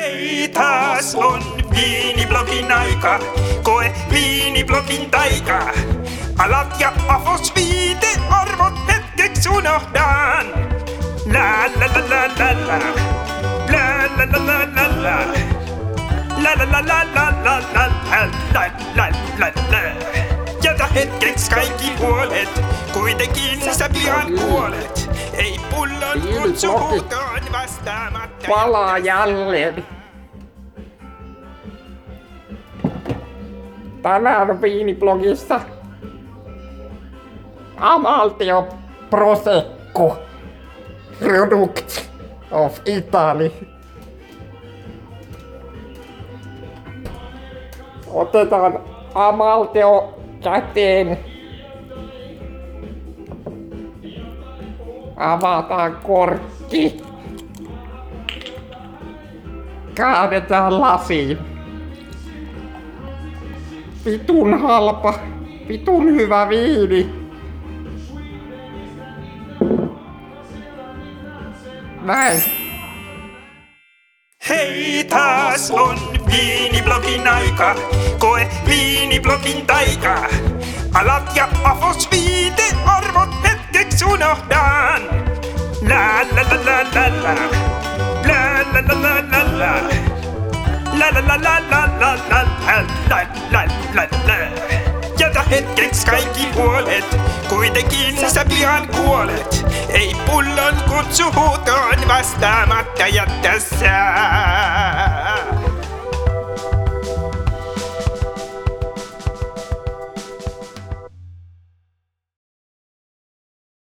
Hei, taas on viiniblogin aika. Koe viiniblogin taika. Alat ja afos viite arvot hetkeksi unohdan. La la la la la la. La la la la la la. La la la la la la la la la la la la. Jätä hetkeksi kaikki huolet, kuitenkin sä pian kuolet. Ei pullon kutsu huutoon vastaamatta. palaa jälleen. Tänään viiniblogissa Amaltio Prosecco Product of Italy. Otetaan Amaltio käteen. Avataan korkki. Kaadetaan lasiin. Vitun halpa, vitun hyvä viini. Näin. Hei, taas on viiniblogin aika. Koe viiniblogin taika. Alat ja afos viite arvot hetkeksi unohdan. La la la la la la. La la la la la la. La la la la la la la la la la la. Jätä hetkeksi kaikki huolet, kuitenkin sä pian kuolet. Ei pullon kutsu huutoon vastaamatta jättä sää.